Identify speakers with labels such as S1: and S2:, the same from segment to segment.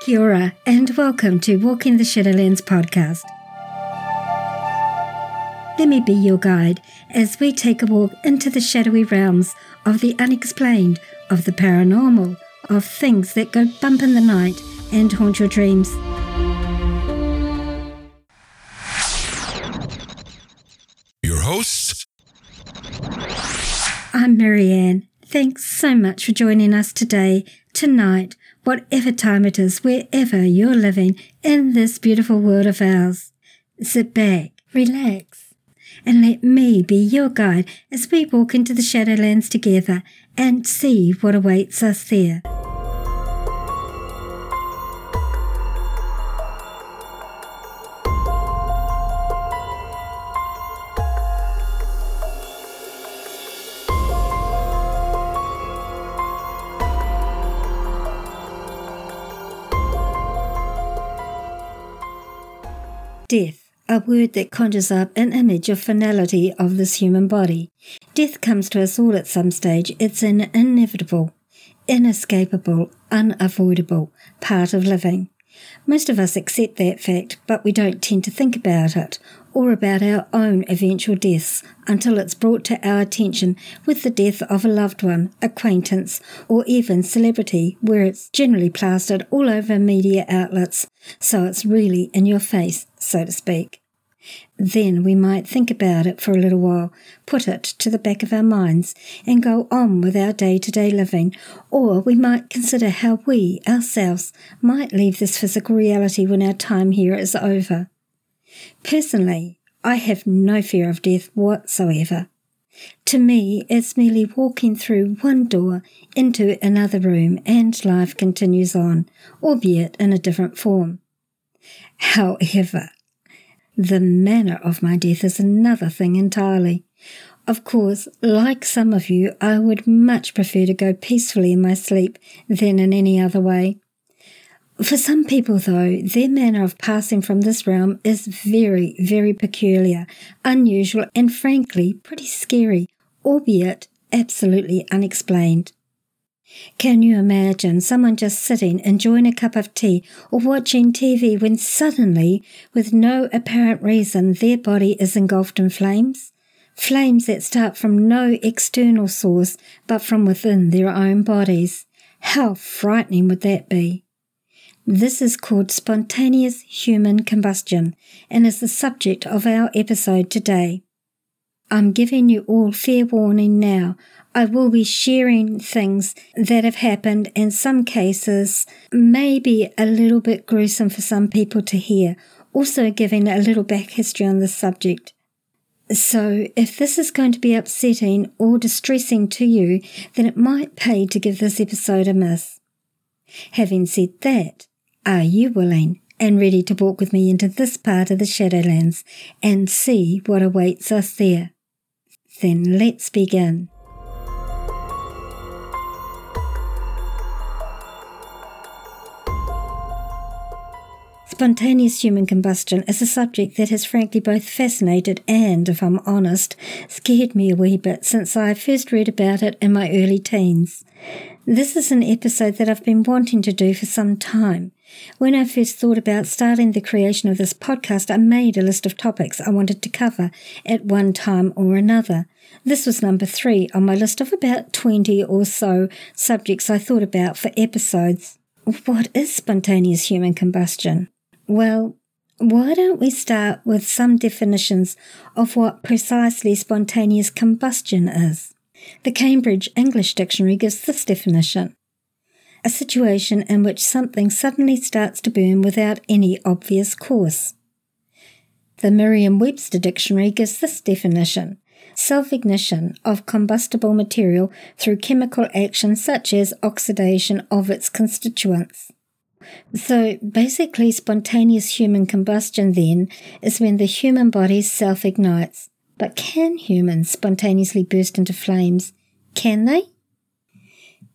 S1: Kia ora, and welcome to Walking the Shadowlands podcast. Let me be your guide as we take a walk into the shadowy realms of the unexplained, of the paranormal, of things that go bump in the night and haunt your dreams.
S2: Your hosts,
S1: I'm Marianne. Thanks so much for joining us today, tonight, whatever time it is, wherever you're living in this beautiful world of ours. Sit back, relax, and let me be your guide as we walk into the Shadowlands together and see what awaits us there. A word that conjures up an image of finality of this human body. Death comes to us all at some stage. It's an inevitable, inescapable, unavoidable part of living. Most of us accept that fact, but we don't tend to think about it or about our own eventual deaths until it's brought to our attention with the death of a loved one, acquaintance, or even celebrity, where it's generally plastered all over media outlets, so it's really in your face, so to speak. Then we might think about it for a little while, put it to the back of our minds, and go on with our day to day living, or we might consider how we, ourselves, might leave this physical reality when our time here is over. Personally, I have no fear of death whatsoever. To me, it's merely walking through one door into another room and life continues on, albeit in a different form. However, the manner of my death is another thing entirely. Of course, like some of you, I would much prefer to go peacefully in my sleep than in any other way. For some people, though, their manner of passing from this realm is very, very peculiar, unusual, and frankly pretty scary, albeit absolutely unexplained. Can you imagine someone just sitting enjoying a cup of tea or watching TV when suddenly, with no apparent reason, their body is engulfed in flames? Flames that start from no external source but from within their own bodies. How frightening would that be? This is called spontaneous human combustion and is the subject of our episode today. I'm giving you all fair warning now. I will be sharing things that have happened, and some cases may be a little bit gruesome for some people to hear, also giving a little back history on this subject. So, if this is going to be upsetting or distressing to you, then it might pay to give this episode a miss. Having said that, are you willing and ready to walk with me into this part of the Shadowlands and see what awaits us there? Then let's begin. Spontaneous human combustion is a subject that has frankly both fascinated and, if I'm honest, scared me a wee bit since I first read about it in my early teens. This is an episode that I've been wanting to do for some time. When I first thought about starting the creation of this podcast, I made a list of topics I wanted to cover at one time or another. This was number three on my list of about 20 or so subjects I thought about for episodes. What is spontaneous human combustion? Well, why don't we start with some definitions of what precisely spontaneous combustion is? The Cambridge English Dictionary gives this definition a situation in which something suddenly starts to burn without any obvious cause. The Merriam Webster Dictionary gives this definition self ignition of combustible material through chemical action such as oxidation of its constituents. So basically, spontaneous human combustion then is when the human body self ignites. But can humans spontaneously burst into flames? Can they?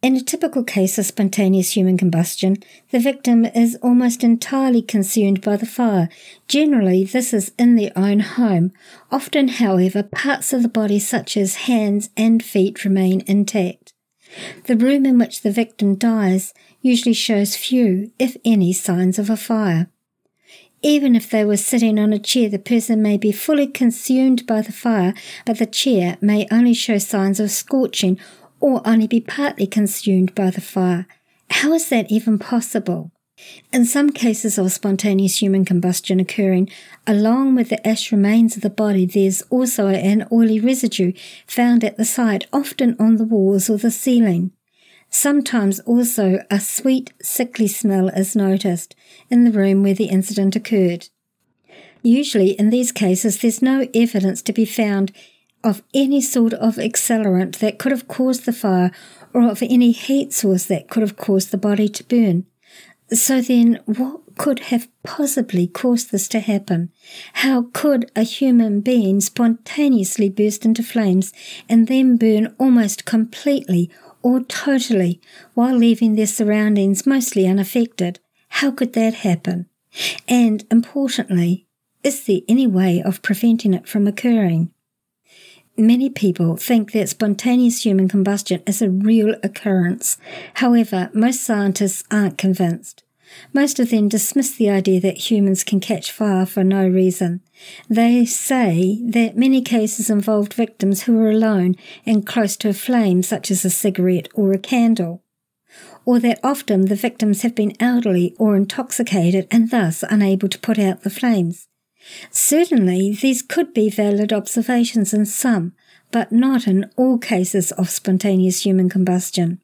S1: In a typical case of spontaneous human combustion, the victim is almost entirely consumed by the fire. Generally, this is in their own home. Often, however, parts of the body such as hands and feet remain intact. The room in which the victim dies usually shows few, if any, signs of a fire. Even if they were sitting on a chair, the person may be fully consumed by the fire, but the chair may only show signs of scorching or only be partly consumed by the fire. How is that even possible? In some cases of spontaneous human combustion occurring, along with the ash remains of the body, there's also an oily residue found at the site, often on the walls or the ceiling. Sometimes also a sweet, sickly smell is noticed in the room where the incident occurred. Usually, in these cases, there's no evidence to be found of any sort of accelerant that could have caused the fire or of any heat source that could have caused the body to burn. So then, what could have possibly caused this to happen? How could a human being spontaneously burst into flames and then burn almost completely or totally while leaving their surroundings mostly unaffected? How could that happen? And importantly, is there any way of preventing it from occurring? Many people think that spontaneous human combustion is a real occurrence. However, most scientists aren't convinced. Most of them dismiss the idea that humans can catch fire for no reason. They say that many cases involved victims who were alone and close to a flame, such as a cigarette or a candle, or that often the victims have been elderly or intoxicated and thus unable to put out the flames. Certainly, these could be valid observations in some, but not in all cases of spontaneous human combustion.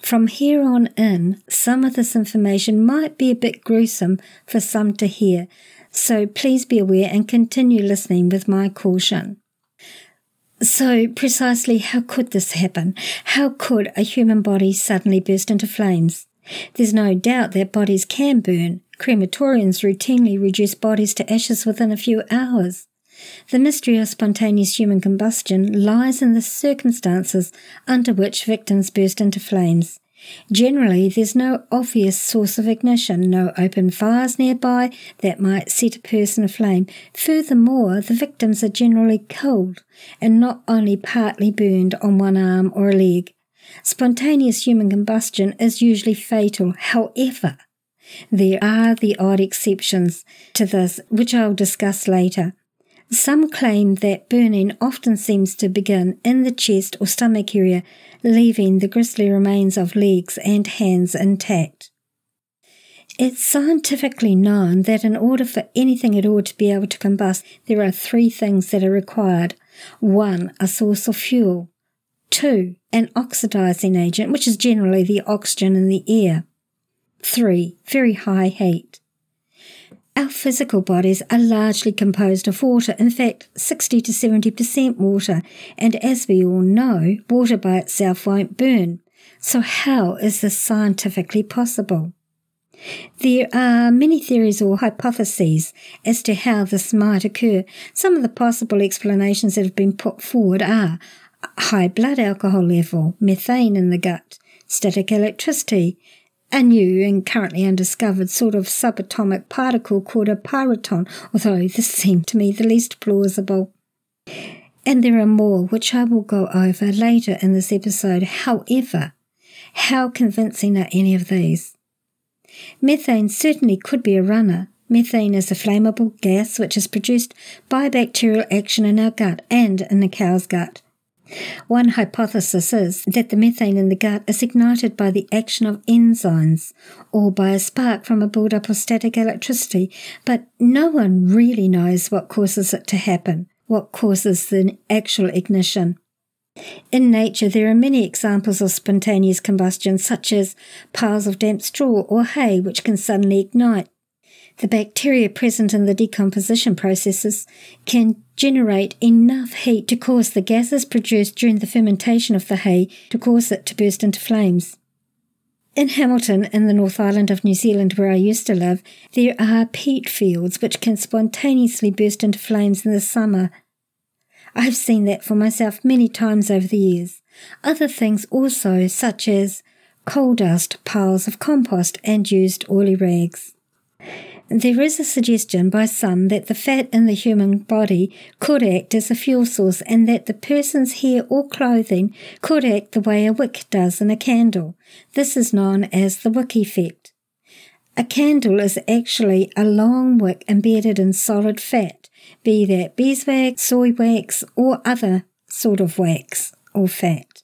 S1: From here on in, some of this information might be a bit gruesome for some to hear, so please be aware and continue listening with my caution. So, precisely how could this happen? How could a human body suddenly burst into flames? There's no doubt that bodies can burn, Crematoriums routinely reduce bodies to ashes within a few hours. The mystery of spontaneous human combustion lies in the circumstances under which victims burst into flames. Generally, there's no obvious source of ignition, no open fires nearby that might set a person aflame. Furthermore, the victims are generally cold and not only partly burned on one arm or a leg. Spontaneous human combustion is usually fatal. However, there are the odd exceptions to this, which I'll discuss later. Some claim that burning often seems to begin in the chest or stomach area, leaving the grisly remains of legs and hands intact. It's scientifically known that in order for anything at all to be able to combust, there are three things that are required. One, a source of fuel. Two, an oxidizing agent, which is generally the oxygen in the air. 3. Very high heat. Our physical bodies are largely composed of water, in fact, 60 to 70% water, and as we all know, water by itself won't burn. So, how is this scientifically possible? There are many theories or hypotheses as to how this might occur. Some of the possible explanations that have been put forward are high blood alcohol level, methane in the gut, static electricity, a new and currently undiscovered sort of subatomic particle called a pyrotron, although this seemed to me the least plausible. And there are more, which I will go over later in this episode. However, how convincing are any of these? Methane certainly could be a runner. Methane is a flammable gas which is produced by bacterial action in our gut and in the cow's gut. One hypothesis is that the methane in the gut is ignited by the action of enzymes or by a spark from a buildup of static electricity, but no one really knows what causes it to happen, what causes the actual ignition. In nature, there are many examples of spontaneous combustion, such as piles of damp straw or hay, which can suddenly ignite. The bacteria present in the decomposition processes can generate enough heat to cause the gases produced during the fermentation of the hay to cause it to burst into flames. In Hamilton, in the North Island of New Zealand, where I used to live, there are peat fields which can spontaneously burst into flames in the summer. I've seen that for myself many times over the years. Other things also, such as coal dust, piles of compost, and used oily rags. There is a suggestion by some that the fat in the human body could act as a fuel source and that the person's hair or clothing could act the way a wick does in a candle. This is known as the wick effect. A candle is actually a long wick embedded in solid fat, be that beeswax, soy wax, or other sort of wax or fat.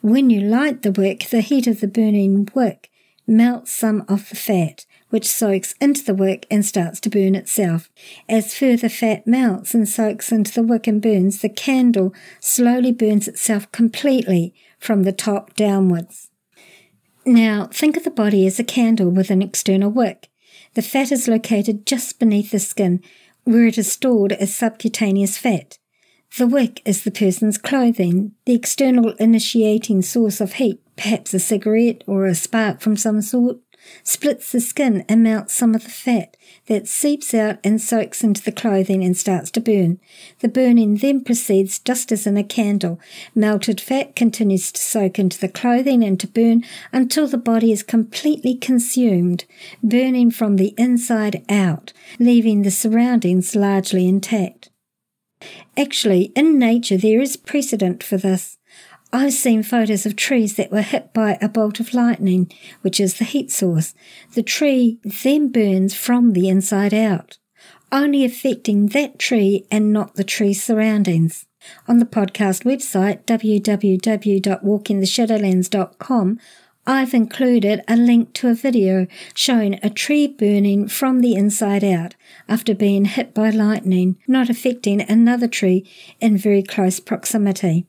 S1: When you light the wick, the heat of the burning wick melts some of the fat, which soaks into the wick and starts to burn itself. As further fat melts and soaks into the wick and burns, the candle slowly burns itself completely from the top downwards. Now, think of the body as a candle with an external wick. The fat is located just beneath the skin, where it is stored as subcutaneous fat. The wick is the person's clothing, the external initiating source of heat, perhaps a cigarette or a spark from some sort splits the skin and melts some of the fat that seeps out and soaks into the clothing and starts to burn. The burning then proceeds just as in a candle. Melted fat continues to soak into the clothing and to burn until the body is completely consumed, burning from the inside out, leaving the surroundings largely intact. Actually, in nature, there is precedent for this. I've seen photos of trees that were hit by a bolt of lightning, which is the heat source. The tree then burns from the inside out, only affecting that tree and not the tree's surroundings. On the podcast website, www.walkingtheshadowlands.com, I've included a link to a video showing a tree burning from the inside out after being hit by lightning, not affecting another tree in very close proximity.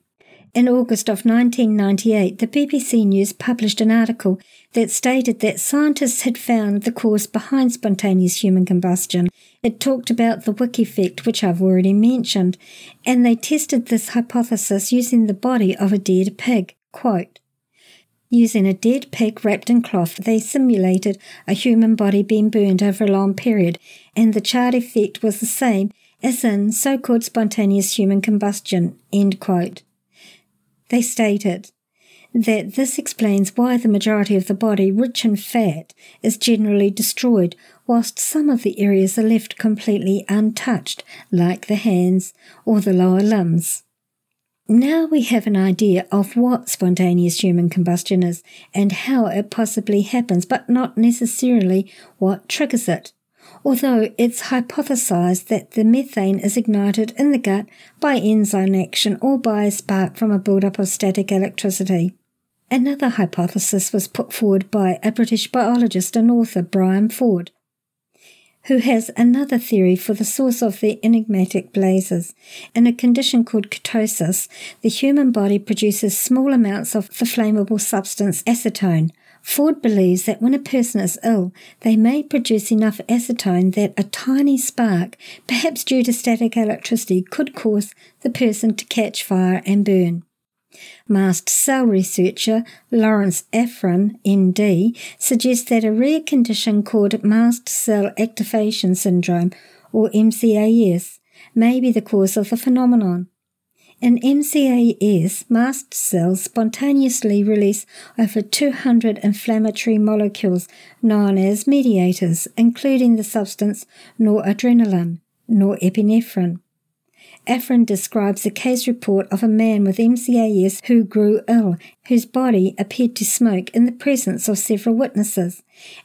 S1: In August of 1998, the BBC News published an article that stated that scientists had found the cause behind spontaneous human combustion. It talked about the wick effect, which I've already mentioned, and they tested this hypothesis using the body of a dead pig. Quote, Using a dead pig wrapped in cloth, they simulated a human body being burned over a long period, and the charred effect was the same as in so called spontaneous human combustion. End quote. They stated that this explains why the majority of the body, rich in fat, is generally destroyed, whilst some of the areas are left completely untouched, like the hands or the lower limbs. Now we have an idea of what spontaneous human combustion is and how it possibly happens, but not necessarily what triggers it although it's hypothesized that the methane is ignited in the gut by enzyme action or by a spark from a buildup of static electricity. Another hypothesis was put forward by a British biologist and author, Brian Ford, who has another theory for the source of the enigmatic blazes. In a condition called ketosis, the human body produces small amounts of the flammable substance acetone, Ford believes that when a person is ill, they may produce enough acetone that a tiny spark, perhaps due to static electricity, could cause the person to catch fire and burn. Mast cell researcher Lawrence Afrin, MD, suggests that a rare condition called mast cell activation syndrome, or MCAS, may be the cause of the phenomenon. In MCAS, mast cells spontaneously release over 200 inflammatory molecules known as mediators, including the substance noradrenaline, norepinephrine. Afrin describes a case report of a man with MCAS who grew ill, whose body appeared to smoke in the presence of several witnesses.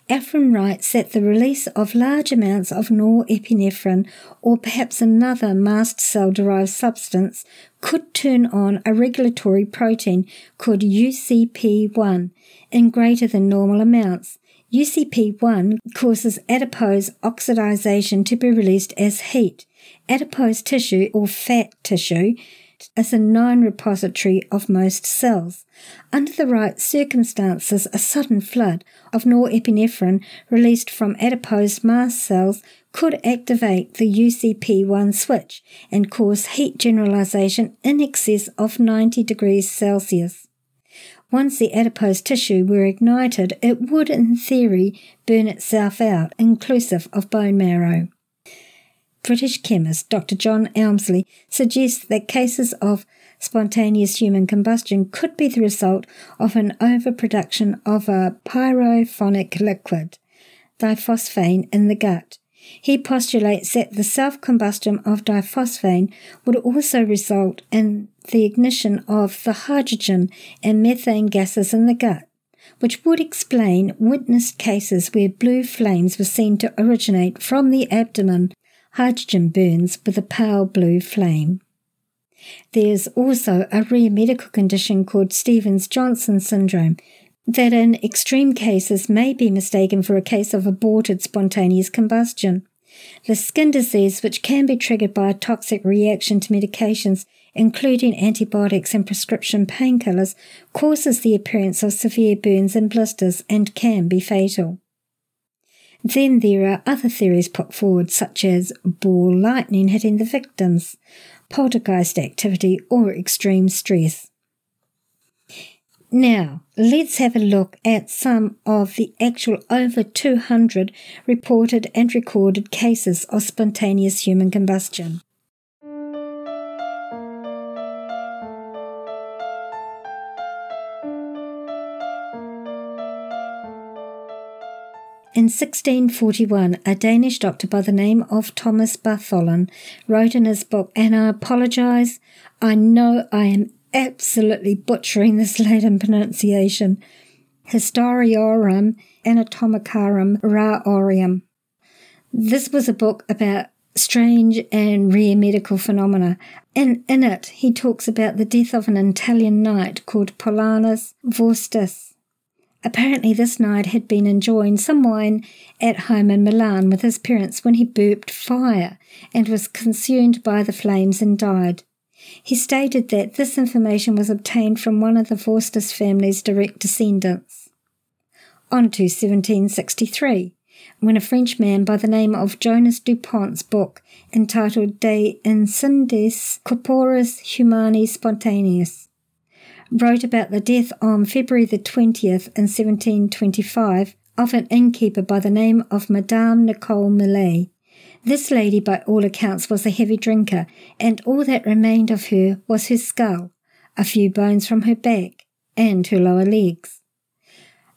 S1: Afrin writes that the release of large amounts of norepinephrine, or perhaps another mast cell derived substance, could turn on a regulatory protein called UCP1 in greater than normal amounts. UCP1 causes adipose oxidization to be released as heat. Adipose tissue or fat tissue is a known repository of most cells. Under the right circumstances, a sudden flood of norepinephrine released from adipose mast cells could activate the UCP1 switch and cause heat generalization in excess of 90 degrees Celsius. Once the adipose tissue were ignited, it would, in theory, burn itself out, inclusive of bone marrow. British chemist Dr. John Emsley suggests that cases of spontaneous human combustion could be the result of an overproduction of a pyrophoric liquid. diphosphane in the gut. He postulates that the self combustion of diphosphane would also result in the ignition of the hydrogen and methane gases in the gut, which would explain witnessed cases where blue flames were seen to originate from the abdomen, hydrogen burns with a pale blue flame. There's also a rare medical condition called Stevens Johnson syndrome that in extreme cases may be mistaken for a case of aborted spontaneous combustion. The skin disease, which can be triggered by a toxic reaction to medications, including antibiotics and prescription painkillers, causes the appearance of severe burns and blisters and can be fatal. Then there are other theories put forward, such as ball lightning hitting the victims, poltergeist activity, or extreme stress. Now, let's have a look at some of the actual over 200 reported and recorded cases of spontaneous human combustion. In 1641, a Danish doctor by the name of Thomas Bartholin wrote in his book, and I apologize, I know I am absolutely butchering this Latin pronunciation, Historiorum Anatomicarum Rarorum. This was a book about strange and rare medical phenomena, and in it he talks about the death of an Italian knight called Polonus Vorstius. Apparently, this knight had been enjoying some wine at home in Milan with his parents when he burped fire and was consumed by the flames and died. He stated that this information was obtained from one of the Vorstius family's direct descendants. On to 1763, when a Frenchman by the name of Jonas Dupont's book entitled De Inscendiis Corporis Humani Spontaneus wrote about the death on February the 20th in 1725 of an innkeeper by the name of Madame Nicole Millet. This lady, by all accounts, was a heavy drinker, and all that remained of her was her skull, a few bones from her back, and her lower legs.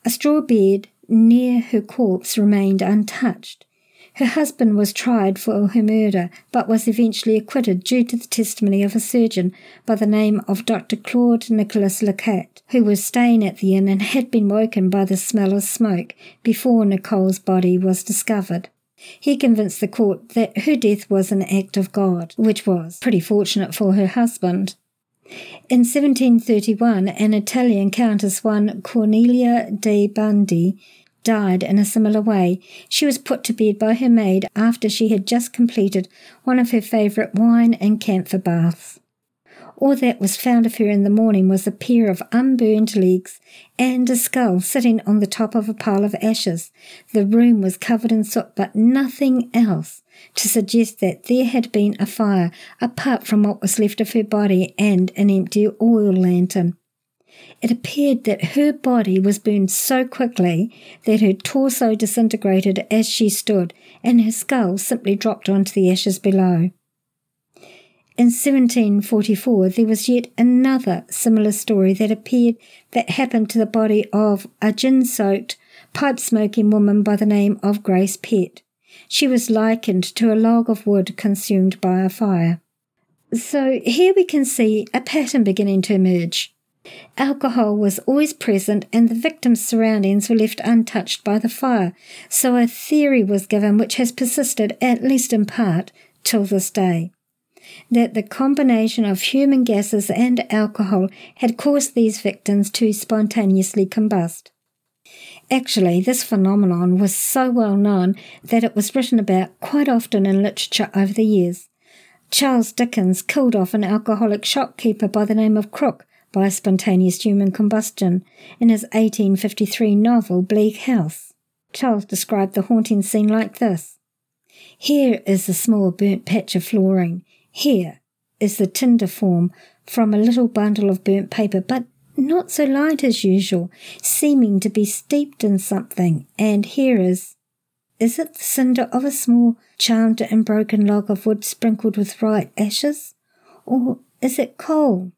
S1: A straw bed near her corpse remained untouched. Her husband was tried for her murder, but was eventually acquitted due to the testimony of a surgeon by the name of Dr. Claude Nicolas Lecat, who was staying at the inn and had been woken by the smell of smoke before Nicole's body was discovered. He convinced the court that her death was an act of God, which was pretty fortunate for her husband. In 1731, an Italian countess, one Cornelia de Bandi, died in a similar way. She was put to bed by her maid after she had just completed one of her favourite wine and camphor baths. All that was found of her in the morning was a pair of unburned legs and a skull sitting on the top of a pile of ashes. The room was covered in soot, but nothing else to suggest that there had been a fire apart from what was left of her body and an empty oil lantern. It appeared that her body was burned so quickly that her torso disintegrated as she stood, and her skull simply dropped onto the ashes below. In 1744, there was yet another similar story that appeared that happened to the body of a gin soaked, pipe smoking woman by the name of Grace Pett. She was likened to a log of wood consumed by a fire. So here we can see a pattern beginning to emerge. Alcohol was always present and the victim's surroundings were left untouched by the fire, so a theory was given which has persisted, at least in part, till this day that the combination of human gases and alcohol had caused these victims to spontaneously combust. Actually, this phenomenon was so well known that it was written about quite often in literature over the years. Charles Dickens killed off an alcoholic shopkeeper by the name of Krook by spontaneous human combustion in his 1853 novel Bleak House. Charles described the haunting scene like this Here is a small burnt patch of flooring. Here is the tinder form from a little bundle of burnt paper, but not so light as usual, seeming to be steeped in something. And here is is it the cinder of a small, charmed and broken log of wood sprinkled with bright ashes? Or is it coal?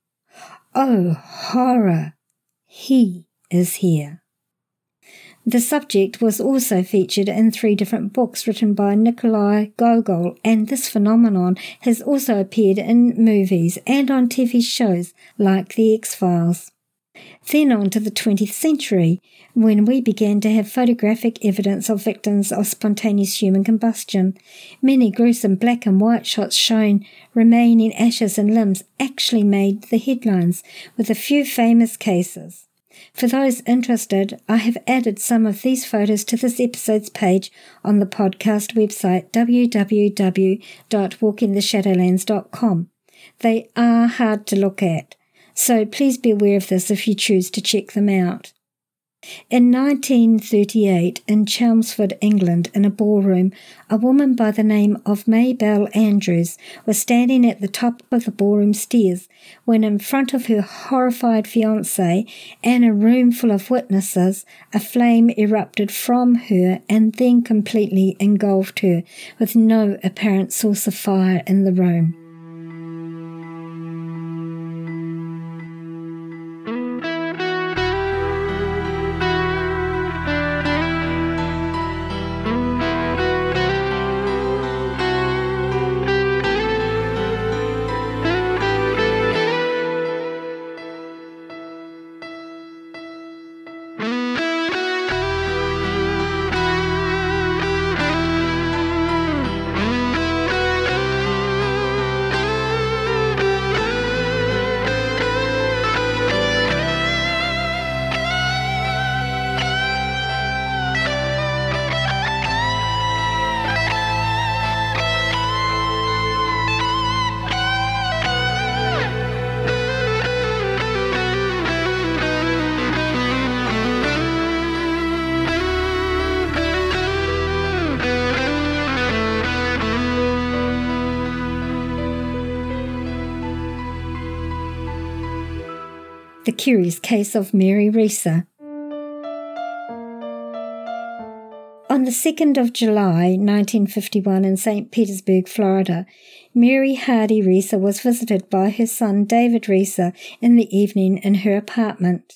S1: Oh, horror! He is here. The subject was also featured in three different books written by Nikolai Gogol, and this phenomenon has also appeared in movies and on TV shows like The X Files. Then on to the 20th century, when we began to have photographic evidence of victims of spontaneous human combustion. Many gruesome black and white shots showing remaining ashes and limbs actually made the headlines, with a few famous cases. For those interested, I have added some of these photos to this episode's page on the podcast website www.walkingtheshadowlands.com. They are hard to look at, so please be aware of this if you choose to check them out. In 1938, in Chelmsford, England, in a ballroom, a woman by the name of Maybelle Andrews was standing at the top of the ballroom stairs when, in front of her horrified fiance and a room full of witnesses, a flame erupted from her and then completely engulfed her, with no apparent source of fire in the room. The Curious Case of Mary Reeser. On the 2nd of July 1951 in St. Petersburg, Florida, Mary Hardy Reeser was visited by her son David Reeser in the evening in her apartment.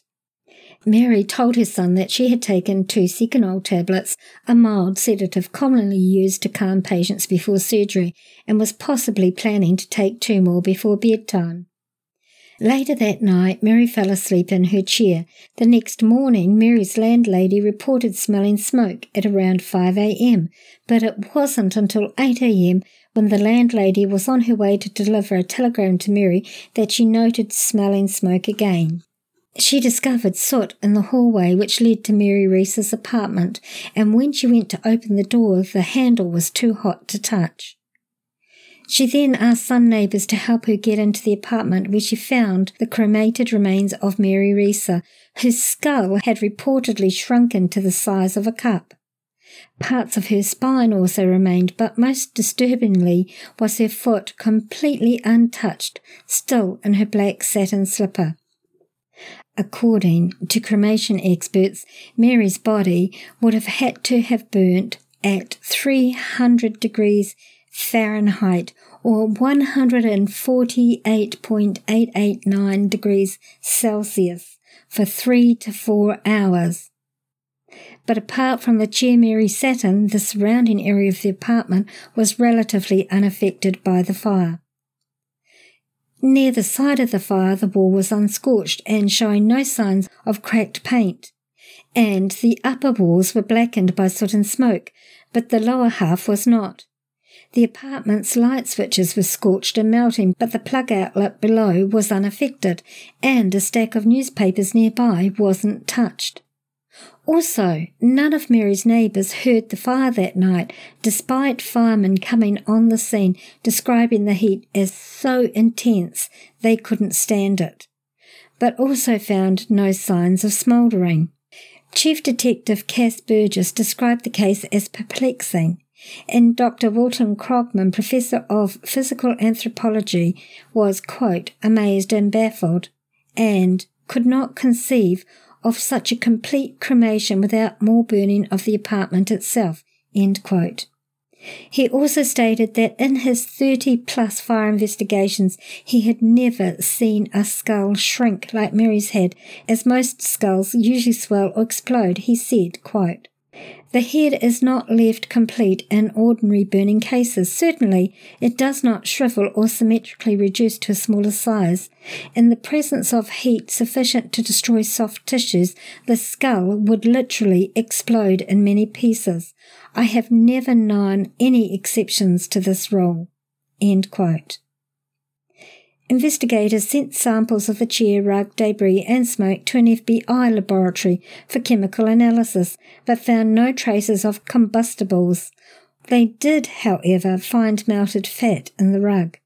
S1: Mary told her son that she had taken two Seconal tablets, a mild sedative commonly used to calm patients before surgery, and was possibly planning to take two more before bedtime. Later that night, Mary fell asleep in her chair. The next morning, Mary's landlady reported smelling smoke at around 5 a.m., but it wasn't until 8 a.m. when the landlady was on her way to deliver a telegram to Mary that she noted smelling smoke again. She discovered soot in the hallway which led to Mary Reeser's apartment, and when she went to open the door, the handle was too hot to touch. She then asked some neighbours to help her get into the apartment where she found the cremated remains of Mary Reeser, whose skull had reportedly shrunken to the size of a cup. Parts of her spine also remained, but most disturbingly was her foot completely untouched, still in her black satin slipper. According to cremation experts, Mary's body would have had to have burnt at 300 degrees Fahrenheit or 148.889 degrees Celsius for three to four hours. But apart from the chair Mary sat in, the surrounding area of the apartment was relatively unaffected by the fire. Near the side of the fire, the wall was unscorched and showing no signs of cracked paint, and the upper walls were blackened by soot and smoke, but the lower half was not. The apartment's light switches were scorched and melting, but the plug outlet below was unaffected, and a stack of newspapers nearby wasn't touched. Also, none of Mary's neighbours heard the fire that night, despite firemen coming on the scene describing the heat as so intense they couldn't stand it, but also found no signs of smouldering. Chief Detective Cass Burgess described the case as perplexing and Dr. Wilton Krogman, professor of physical anthropology, was, quote, amazed and baffled, and could not conceive of such a complete cremation without more burning of the apartment itself, end quote. He also stated that in his 30 plus fire investigations, he had never seen a skull shrink like Mary's had, as most skulls usually swell or explode. He said, quote, the head is not left complete in ordinary burning cases. Certainly, it does not shrivel or symmetrically reduce to a smaller size. In the presence of heat sufficient to destroy soft tissues, the skull would literally explode in many pieces. I have never known any exceptions to this rule. End quote. Investigators sent samples of the chair, rug, debris, and smoke to an FBI laboratory for chemical analysis, but found no traces of combustibles. They did, however, find melted fat in the rug.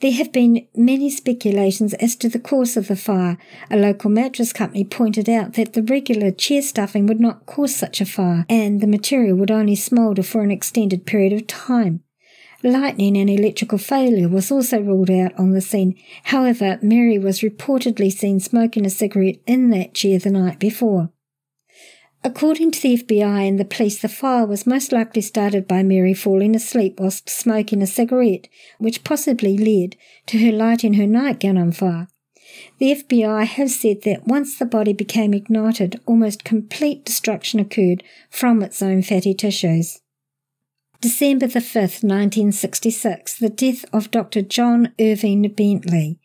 S1: There have been many speculations as to the cause of the fire. A local mattress company pointed out that the regular chair stuffing would not cause such a fire, and the material would only smoulder for an extended period of time. Lightning and electrical failure was also ruled out on the scene. However, Mary was reportedly seen smoking a cigarette in that chair the night before. According to the FBI and the police, the fire was most likely started by Mary falling asleep whilst smoking a cigarette, which possibly led to her lighting her nightgown on fire. The FBI have said that once the body became ignited, almost complete destruction occurred from its own fatty tissues. December the 5th, 1966, the death of Dr. John Irving Bentley.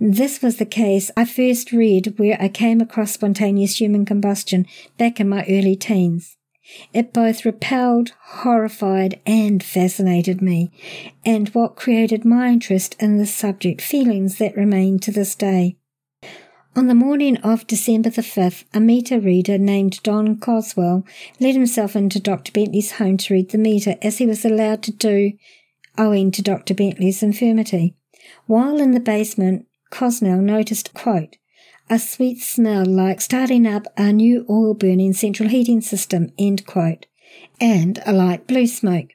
S1: This was the case I first read where I came across spontaneous human combustion back in my early teens. It both repelled, horrified, and fascinated me, and what created my interest in the subject, feelings that remain to this day. On the morning of December the 5th, a meter reader named Don Gosnell let himself into Dr. Bentley's home to read the meter as he was allowed to do owing to Dr. Bentley's infirmity. While in the basement, Gosnell noticed, quote, a sweet smell like starting up a new oil burning central heating system, end quote, and a light blue smoke.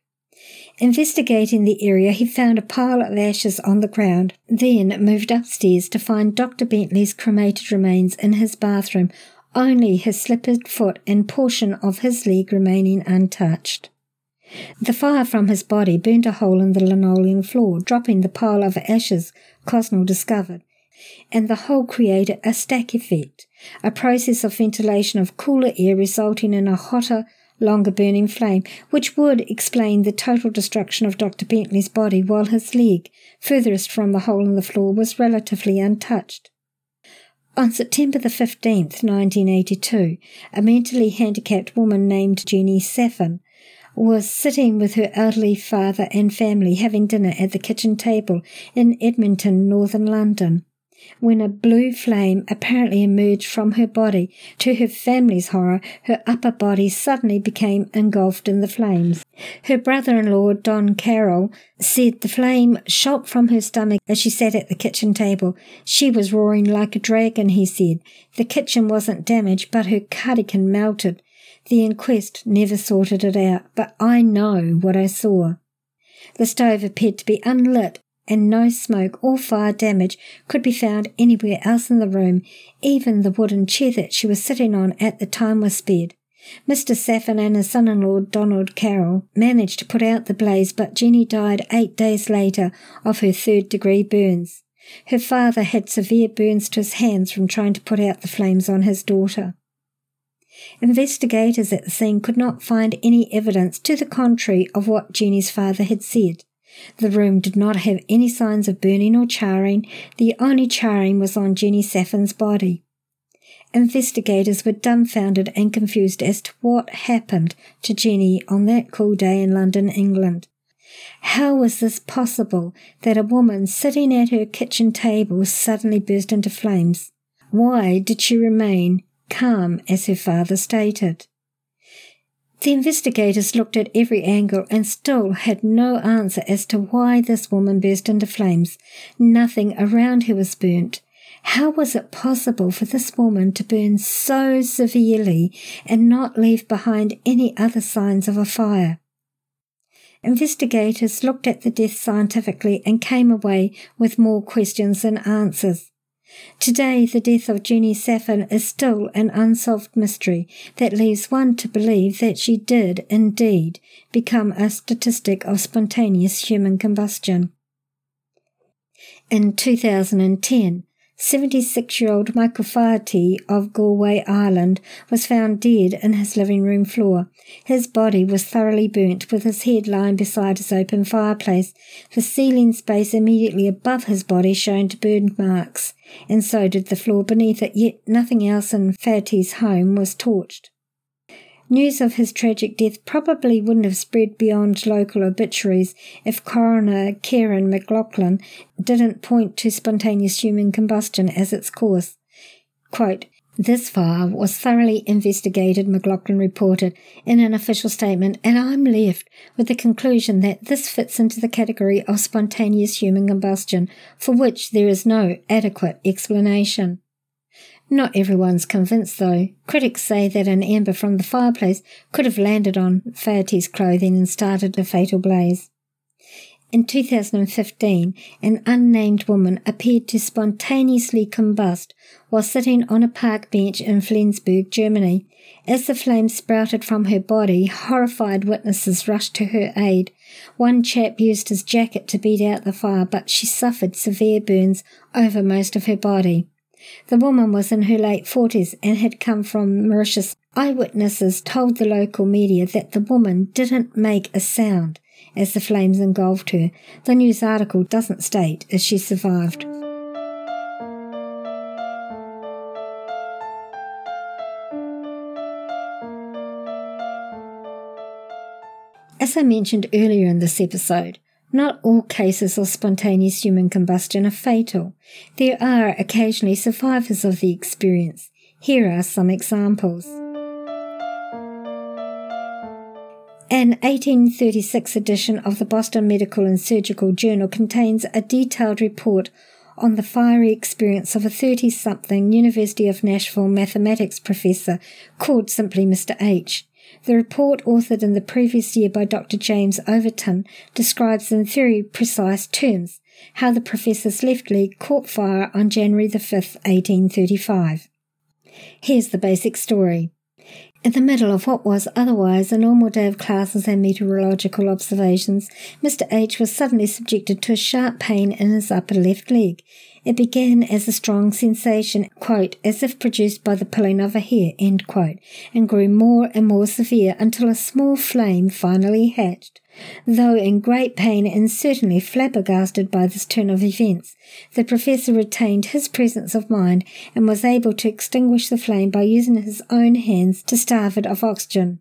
S1: Investigating the area, he found a pile of ashes on the ground, then moved upstairs to find Dr. Bentley's cremated remains in his bathroom, only his slippered foot and portion of his leg remaining untouched. The fire from his body burned a hole in the linoleum floor, dropping the pile of ashes Gosnell discovered, and the hole created a stack effect, a process of ventilation of cooler air resulting in a hotter, longer burning flame, which would explain the total destruction of Dr. Bentley's body while his leg, furthest from the hole in the floor, was relatively untouched. On September the 15th, 1982, a mentally handicapped woman named Jenny Saffin was sitting with her elderly father and family having dinner at the kitchen table in Edmonton, northern London when a blue flame apparently emerged from her body. To her family's horror, her upper body suddenly became engulfed in the flames. Her brother-in-law, Don Carroll, said the flame shot from her stomach as she sat at the kitchen table. She was roaring like a dragon, he said. The kitchen wasn't damaged, but her cardigan melted. The inquest never sorted it out, but I know what I saw. The stove appeared to be unlit and no smoke or fire damage could be found anywhere else in the room. Even the wooden chair that she was sitting on at the time was spared. Mr. Saffin and his son-in-law Donald Carroll managed to put out the blaze, but Jenny died eight days later of her third-degree burns. Her father had severe burns to his hands from trying to put out the flames on his daughter. Investigators at the scene could not find any evidence to the contrary of what Jenny's father had said. The room did not have any signs of burning or charring. The only charring was on Jenny Saffin's body. Investigators were dumbfounded and confused as to what happened to Jenny on that cool day in London, England. How was this possible that a woman sitting at her kitchen table suddenly burst into flames? Why did she remain calm as her father stated? The investigators looked at every angle and still had no answer as to why this woman burst into flames. Nothing around her was burnt. How was it possible for this woman to burn so severely and not leave behind any other signs of a fire? Investigators looked at the death scientifically and came away with more questions than answers. Today, the death of Jenny Saffin is still an unsolved mystery that leaves one to believe that she did indeed become a statistic of spontaneous human combustion. In 2010, 76 year old Michael Faherty of Galway, Ireland, was found dead in his living room floor. His body was thoroughly burnt, with his head lying beside his open fireplace, the ceiling space immediately above his body showing burn marks, and so did the floor beneath it, yet nothing else in Faherty's home was torched. News of his tragic death probably wouldn't have spread beyond local obituaries if coroner Kieran McLaughlin didn't point to spontaneous human combustion as its cause. Quote, this fire was thoroughly investigated, McLaughlin reported in an official statement, and I'm left with the conclusion that this fits into the category of spontaneous human combustion, for which there is no adequate explanation. Not everyone's convinced, though. Critics say that an ember from the fireplace could have landed on Faherty's clothing and started a fatal blaze. In 2015, an unnamed woman appeared to spontaneously combust while sitting on a park bench in Flensburg, Germany. As the flames sprouted from her body, horrified witnesses rushed to her aid. One chap used his jacket to beat out the fire, but she suffered severe burns over most of her body. The woman was in her late 40s and had come from Mauritius. Eyewitnesses told the local media that the woman didn't make a sound as the flames engulfed her. The news article doesn't state if she survived. As I mentioned earlier in this episode, not all cases of spontaneous human combustion are fatal. There are occasionally survivors of the experience. Here are some examples. An 1836 edition of the Boston Medical and Surgical Journal contains a detailed report on the fiery experience of a 30 something University of Nashville mathematics professor called simply Mr. H. The report, authored in the previous year by Dr. James Overton, describes in very precise terms how the professor's left leg caught fire on January the 5th, 1835. Here's the basic story. In the middle of what was otherwise a normal day of classes and meteorological observations, Mr. H was suddenly subjected to a sharp pain in his upper left leg. It began as a strong sensation, quote, as if produced by the pulling of a hair, quote, and grew more and more severe until a small flame finally hatched. Though in great pain and certainly flabbergasted by this turn of events, the professor retained his presence of mind and was able to extinguish the flame by using his own hands to starve it of oxygen.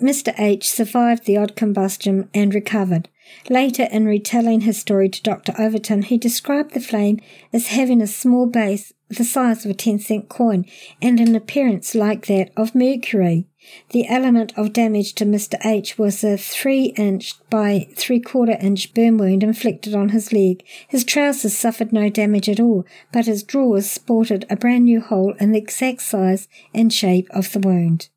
S1: Mr. H survived the odd combustion and recovered. Later, in retelling his story to Dr. Overton, he described the flame as having a small base the size of a 10 cent coin and an appearance like that of mercury. The element of damage to Mr. H was a three inch by three quarter inch burn wound inflicted on his leg. His trousers suffered no damage at all, but his drawers sported a brand new hole in the exact size and shape of the wound.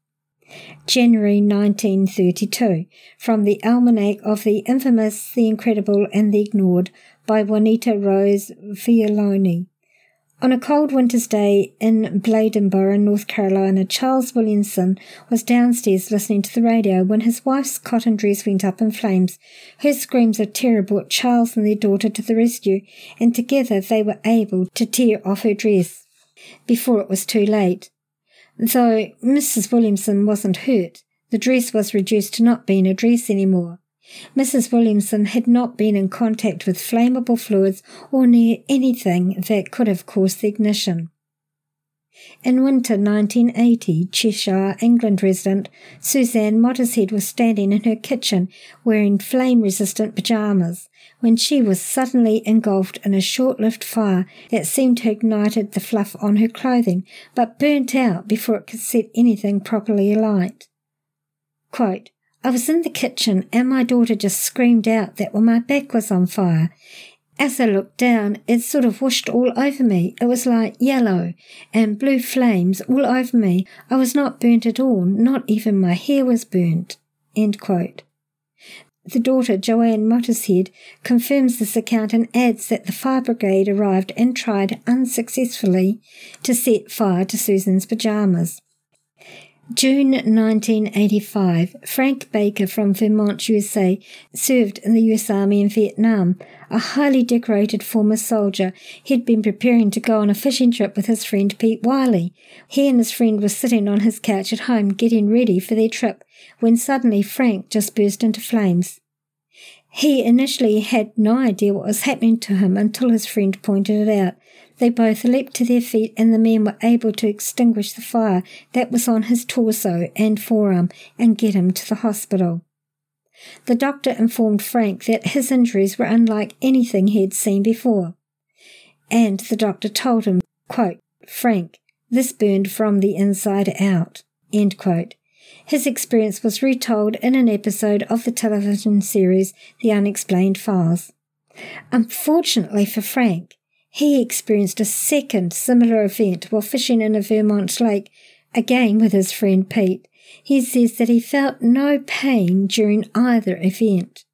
S1: January 1932, from the Almanac of the Infamous, the Incredible, and the Ignored by Juanita Rose Violini. On a cold winter's day in Bladenboro, North Carolina, Charles Williamson was downstairs listening to the radio when his wife's cotton dress went up in flames. Her screams of terror brought Charles and their daughter to the rescue, and together they were able to tear off her dress before it was too late. Though Mrs. Williamson wasn't hurt, the dress was reduced to not being a dress anymore. Mrs. Williamson had not been in contact with flammable fluids or near anything that could have caused the ignition. In winter 1980, Cheshire, England resident Suzanne Mottershead was standing in her kitchen wearing flame resistant pyjamas when she was suddenly engulfed in a short lived fire that seemed to have ignited the fluff on her clothing but burnt out before it could set anything properly alight. Quote, I was in the kitchen and my daughter just screamed out that my back was on fire. As I looked down, it sort of washed all over me. It was like yellow and blue flames all over me. I was not burnt at all, not even my hair was burnt. End quote. The daughter, Joanne Mottershead, confirms this account and adds that the fire brigade arrived and tried unsuccessfully to set fire to Susan's pajamas. June 1985, Frank Baker from Vermont, USA, served in the US Army in Vietnam. A highly decorated former soldier, he'd been preparing to go on a fishing trip with his friend Pete Wiley. He and his friend were sitting on his couch at home getting ready for their trip when suddenly Frank just burst into flames. He initially had no idea what was happening to him until his friend pointed it out. They both leaped to their feet and the men were able to extinguish the fire that was on his torso and forearm and get him to the hospital. The doctor informed Frank that his injuries were unlike anything he had seen before. And the doctor told him, quote, Frank, this burned from the inside out. End quote. His experience was retold in an episode of the television series The Unexplained Files. Unfortunately for Frank, he experienced a second similar event while fishing in a Vermont lake, again with his friend Pete. He says that he felt no pain during either event.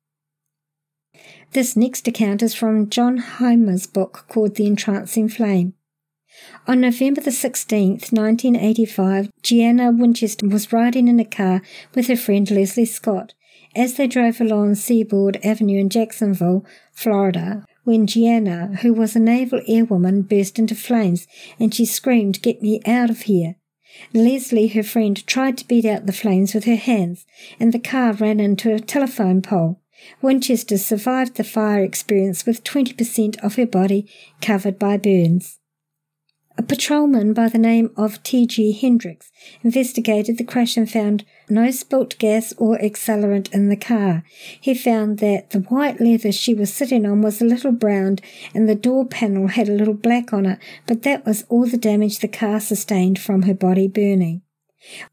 S1: This next account is from John Heymer's book called The Entrancing Flame. On November the 16th, 1985, Gianna Winchester was riding in a car with her friend Leslie Scott. As they drove along Seaboard Avenue in Jacksonville, Florida, when Gianna, who was a naval airwoman, burst into flames and she screamed, Get me out of here. Leslie, her friend, tried to beat out the flames with her hands, and the car ran into a telephone pole. Winchester survived the fire experience with 20% of her body covered by burns. A patrolman by the name of T.G. Hendricks investigated the crash and found no spilt gas or accelerant in the car. He found that the white leather she was sitting on was a little browned and the door panel had a little black on it, but that was all the damage the car sustained from her body burning.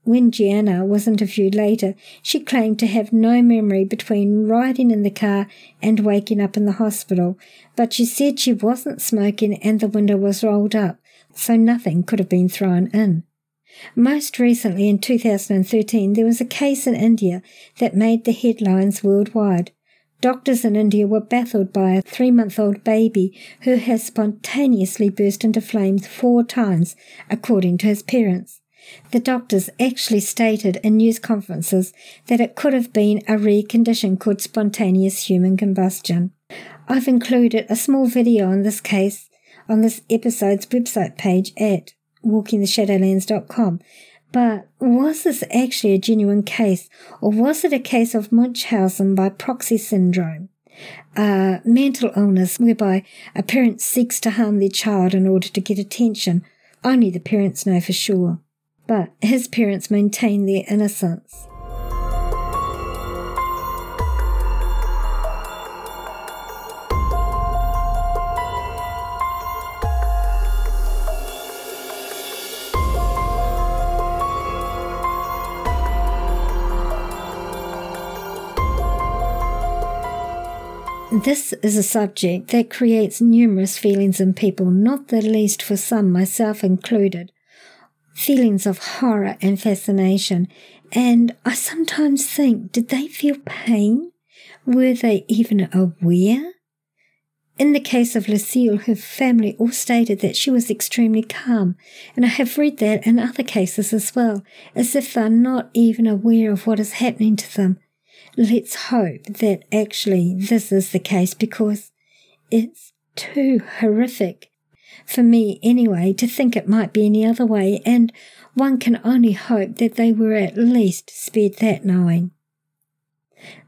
S1: When Gianna was interviewed later, she claimed to have no memory between riding in the car and waking up in the hospital, but she said she wasn't smoking and the window was rolled up, so nothing could have been thrown in. Most recently, in 2013, there was a case in India that made the headlines worldwide. Doctors in India were baffled by a three month old baby who has spontaneously burst into flames four times, according to his parents. The doctors actually stated in news conferences that it could have been a rare condition called spontaneous human combustion. I've included a small video on this case on this episode's website page at walkingtheshadowlands.com. But was this actually a genuine case, or was it a case of Munchausen by proxy syndrome? A mental illness whereby a parent seeks to harm their child in order to get attention. Only the parents know for sure. But his parents maintain their innocence. This is a subject that creates numerous feelings in people, not the least for some, myself included. Feelings of horror and fascination. And I sometimes think, did they feel pain? Were they even aware? In the case of Lucille, her family all stated that she was extremely calm, and I have read that in other cases as well, as if they're not even aware of what is happening to them let's hope that actually this is the case because it's too horrific for me anyway to think it might be any other way, and one can only hope that they were at least spared that knowing.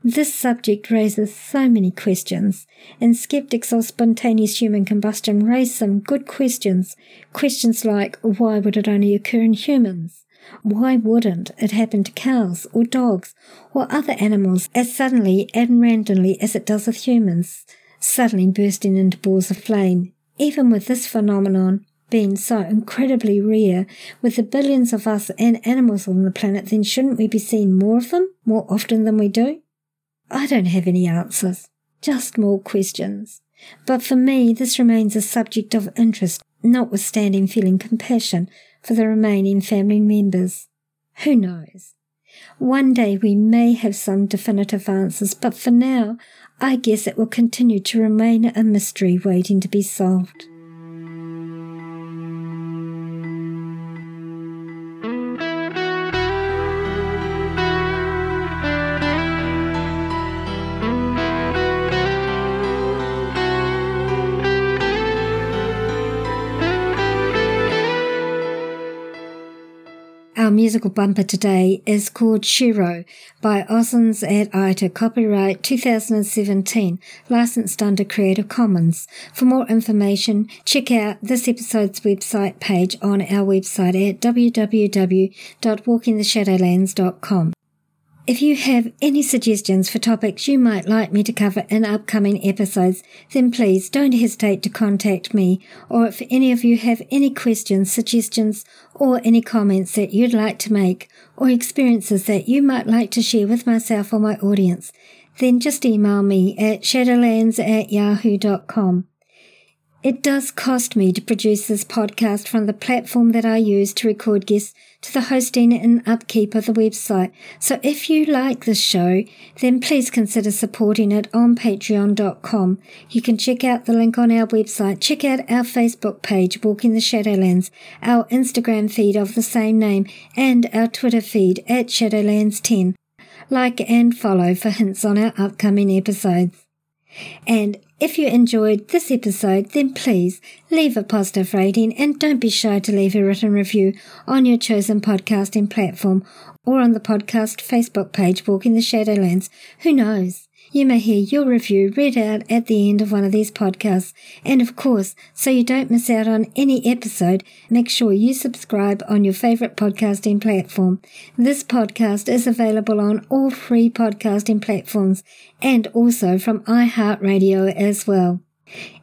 S1: This subject raises so many questions, and skeptics of spontaneous human combustion raise some good questions. Questions like why would it only occur in humans? Why wouldn't it happen to cows or dogs or other animals as suddenly and randomly as it does with humans, suddenly bursting into balls of flame? Even with this phenomenon being so incredibly rare, with the billions of us and animals on the planet, then shouldn't we be seeing more of them more often than we do? I don't have any answers, just more questions. But for me, this remains a subject of interest, notwithstanding feeling compassion for the remaining family members. Who knows? One day we may have some definitive answers, but for now, I guess it will continue to remain a mystery waiting to be solved. Our musical bumper today is called Shiro by Ozens at Ita, copyright 2017, licensed under Creative Commons. For more information, check out this episode's website page on our website at www.walkingtheshadowlands.com. If you have any suggestions for topics you might like me to cover in upcoming episodes, then please don't hesitate to contact me. Or if any of you have any questions, suggestions, or any comments that you'd like to make, or experiences that you might like to share with myself or my audience, then just email me at shadowlands at yahoo.com. It does cost me to produce this podcast from the platform that I use to record guests to the hosting and upkeep of the website. So if you like this show, then please consider supporting it on patreon.com. You can check out the link on our website, check out our Facebook page, Walking the Shadowlands, our Instagram feed of the same name, and our Twitter feed at Shadowlands10. Like and follow for hints on our upcoming episodes. And if you enjoyed this episode, then please leave a positive rating and don't be shy to leave a written review on your chosen podcasting platform or on the podcast Facebook page, Walking the Shadowlands. Who knows? You may hear your review read out at the end of one of these podcasts. And of course, so you don't miss out on any episode, make sure you subscribe on your favorite podcasting platform. This podcast is available on all free podcasting platforms and also from iHeartRadio as well.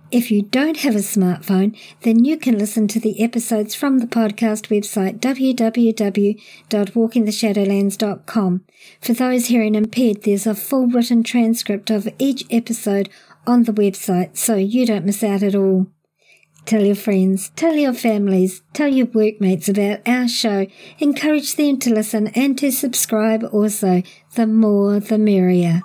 S1: If you don't have a smartphone, then you can listen to the episodes from the podcast website www.walkingtheshadowlands.com. For those hearing impaired, there's a full written transcript of each episode on the website so you don't miss out at all. Tell your friends, tell your families, tell your workmates about our show. Encourage them to listen and to subscribe also. The more, the merrier.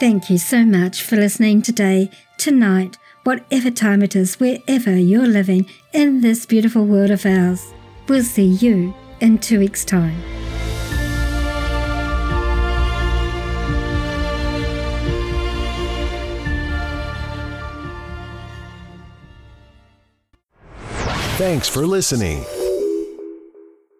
S1: Thank you so much for listening today, tonight, whatever time it is, wherever you're living in this beautiful world of ours. We'll see you in two weeks' time.
S2: Thanks for listening.